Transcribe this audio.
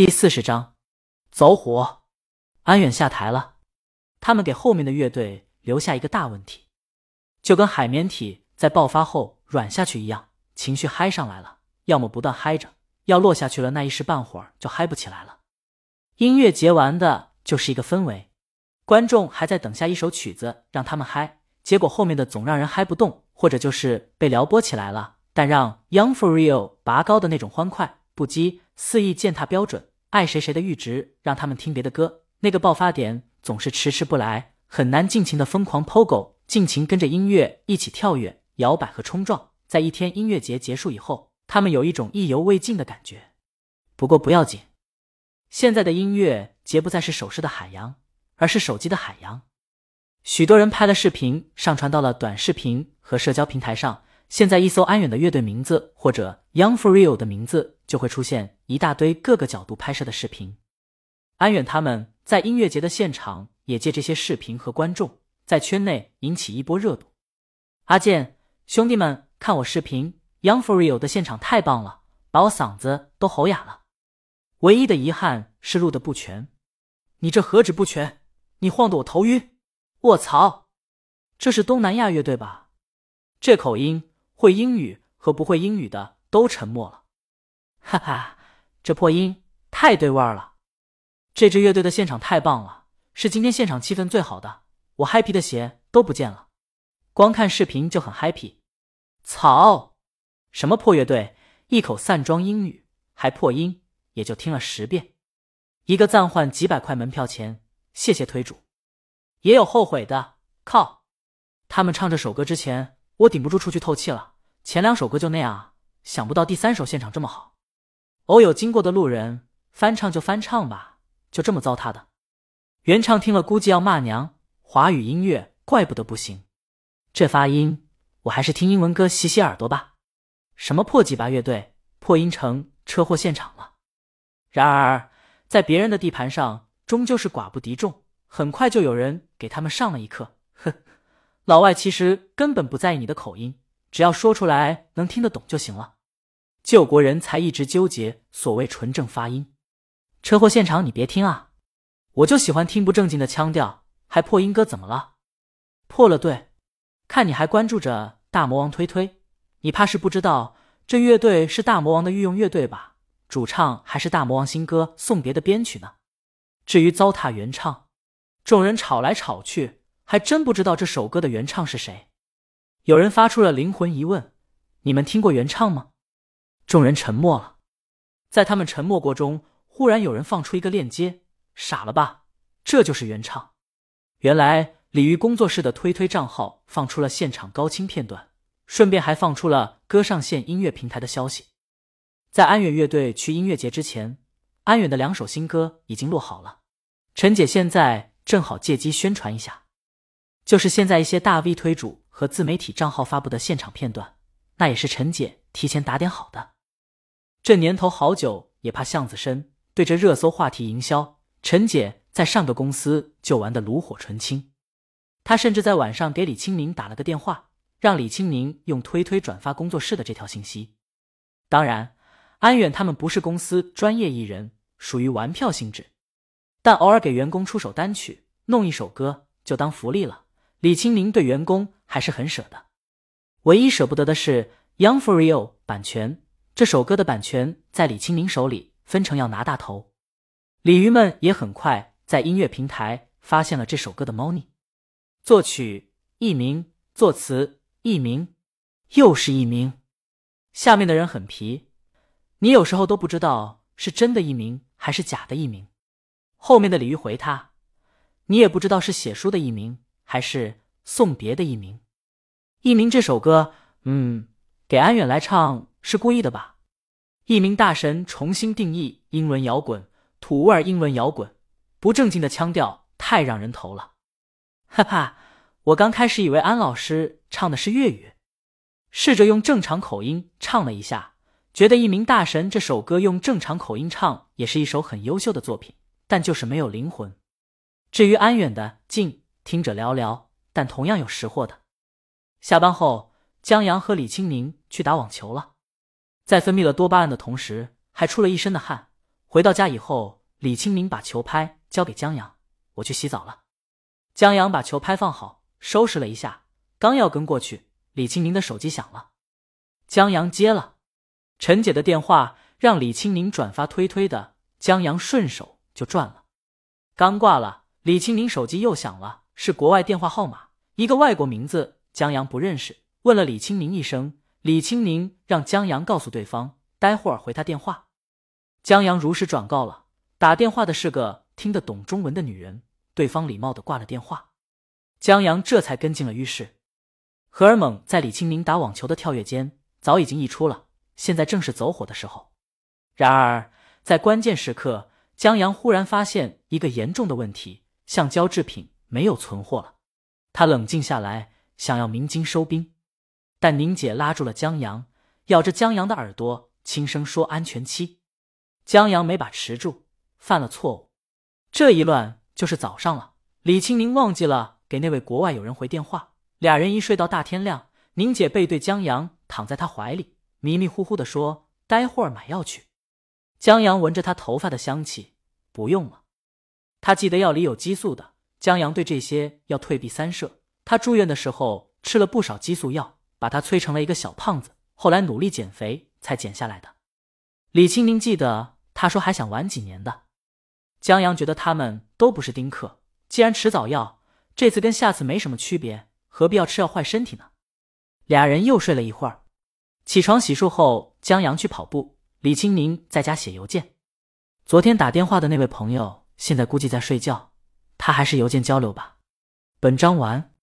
第四十章，走火。安远下台了，他们给后面的乐队留下一个大问题，就跟海绵体在爆发后软下去一样，情绪嗨上来了，要么不断嗨着，要落下去了，那一时半会儿就嗨不起来了。音乐节完的就是一个氛围，观众还在等下一首曲子让他们嗨，结果后面的总让人嗨不动，或者就是被撩拨起来了，但让 Young for Real 拔高的那种欢快不羁、肆意践踏标准、爱谁谁的阈值，让他们听别的歌，那个爆发点总是迟迟不来，很难尽情的疯狂 Pogo，尽情跟着音乐一起跳跃、摇摆和冲撞。在一天音乐节结束以后，他们有一种意犹未尽的感觉。不过不要紧。现在的音乐节不再是手势的海洋，而是手机的海洋。许多人拍了视频，上传到了短视频和社交平台上。现在一搜安远的乐队名字或者 Young for Real 的名字，就会出现一大堆各个角度拍摄的视频。安远他们在音乐节的现场也借这些视频和观众，在圈内引起一波热度。阿健，兄弟们，看我视频，Young for Real 的现场太棒了，把我嗓子都吼哑了。唯一的遗憾是录的不全，你这何止不全，你晃得我头晕！卧槽，这是东南亚乐队吧？这口音，会英语和不会英语的都沉默了。哈哈，这破音太对味儿了！这支乐队的现场太棒了，是今天现场气氛最好的，我嗨皮的鞋都不见了，光看视频就很嗨皮。草，什么破乐队，一口散装英语还破音！也就听了十遍，一个暂换几百块门票钱，谢谢推主。也有后悔的，靠！他们唱这首歌之前，我顶不住出去透气了。前两首歌就那样，想不到第三首现场这么好。偶有经过的路人，翻唱就翻唱吧，就这么糟蹋的。原唱听了估计要骂娘。华语音乐怪不得不行，这发音，我还是听英文歌洗洗耳朵吧。什么破几把乐队，破音成车祸现场了。然而，在别人的地盘上，终究是寡不敌众。很快就有人给他们上了一课。哼，老外其实根本不在意你的口音，只要说出来能听得懂就行了。救国人才一直纠结所谓纯正发音。车祸现场你别听啊，我就喜欢听不正经的腔调，还破音歌怎么了？破了对，看你还关注着大魔王推推，你怕是不知道这乐队是大魔王的御用乐队吧？主唱还是大魔王新歌《送别》的编曲呢。至于糟蹋原唱，众人吵来吵去，还真不知道这首歌的原唱是谁。有人发出了灵魂疑问：“你们听过原唱吗？”众人沉默了。在他们沉默过中，忽然有人放出一个链接。傻了吧？这就是原唱。原来鲤鱼工作室的推推账号放出了现场高清片段，顺便还放出了歌上线音乐平台的消息。在安远乐队去音乐节之前，安远的两首新歌已经录好了。陈姐现在正好借机宣传一下，就是现在一些大 V 推主和自媒体账号发布的现场片段，那也是陈姐提前打点好的。这年头好久也怕巷子深，对着热搜话题营销，陈姐在上个公司就玩的炉火纯青。她甚至在晚上给李青明打了个电话，让李青明用推推转发工作室的这条信息。当然。安远他们不是公司专业艺人，属于玩票性质，但偶尔给员工出首单曲，弄一首歌就当福利了。李青宁对员工还是很舍得，唯一舍不得的是《Young for Real》版权，这首歌的版权在李青宁手里，分成要拿大头。鲤鱼们也很快在音乐平台发现了这首歌的猫腻，作曲艺名，作词艺名，又是艺名。下面的人很皮。你有时候都不知道是真的艺名还是假的艺名。后面的鲤鱼回他，你也不知道是写书的艺名还是送别的艺名。艺名这首歌，嗯，给安远来唱是故意的吧？艺名大神重新定义英文摇滚，土味英文摇滚，不正经的腔调太让人头了。哈哈，我刚开始以为安老师唱的是粤语，试着用正常口音唱了一下。觉得一名大神这首歌用正常口音唱也是一首很优秀的作品，但就是没有灵魂。至于安远的静，听者寥寥，但同样有识货的。下班后，江阳和李青宁去打网球了，在分泌了多巴胺的同时，还出了一身的汗。回到家以后，李青宁把球拍交给江阳：“我去洗澡了。”江阳把球拍放好，收拾了一下，刚要跟过去，李青宁的手机响了。江阳接了，陈姐的电话让李青宁转发推推的，江阳顺手就转了。刚挂了，李青宁手机又响了，是国外电话号码，一个外国名字，江阳不认识。问了李青宁一声，李青宁让江阳告诉对方，待会儿回他电话。江阳如实转告了，打电话的是个听得懂中文的女人。对方礼貌的挂了电话，江阳这才跟进了浴室。荷尔蒙在李青宁打网球的跳跃间早已经溢出了，现在正是走火的时候。然而在关键时刻，江阳忽然发现一个严重的问题：橡胶制品没有存货了。他冷静下来，想要鸣金收兵。但宁姐拉住了江阳，咬着江阳的耳朵，轻声说：“安全期。”江阳没把持住，犯了错误。这一乱就是早上了。李青宁忘记了给那位国外友人回电话，俩人一睡到大天亮。宁姐背对江阳，躺在他怀里，迷迷糊糊的说：“待会儿买药去。”江阳闻着他头发的香气，不用了。他记得药里有激素的。江阳对这些要退避三舍。他住院的时候吃了不少激素药。把他催成了一个小胖子，后来努力减肥才减下来的。李青宁记得他说还想玩几年的。江阳觉得他们都不是丁克，既然迟早要，这次跟下次没什么区别，何必要吃药坏身体呢？俩人又睡了一会儿，起床洗漱后，江阳去跑步，李青宁在家写邮件。昨天打电话的那位朋友现在估计在睡觉，他还是邮件交流吧。本章完。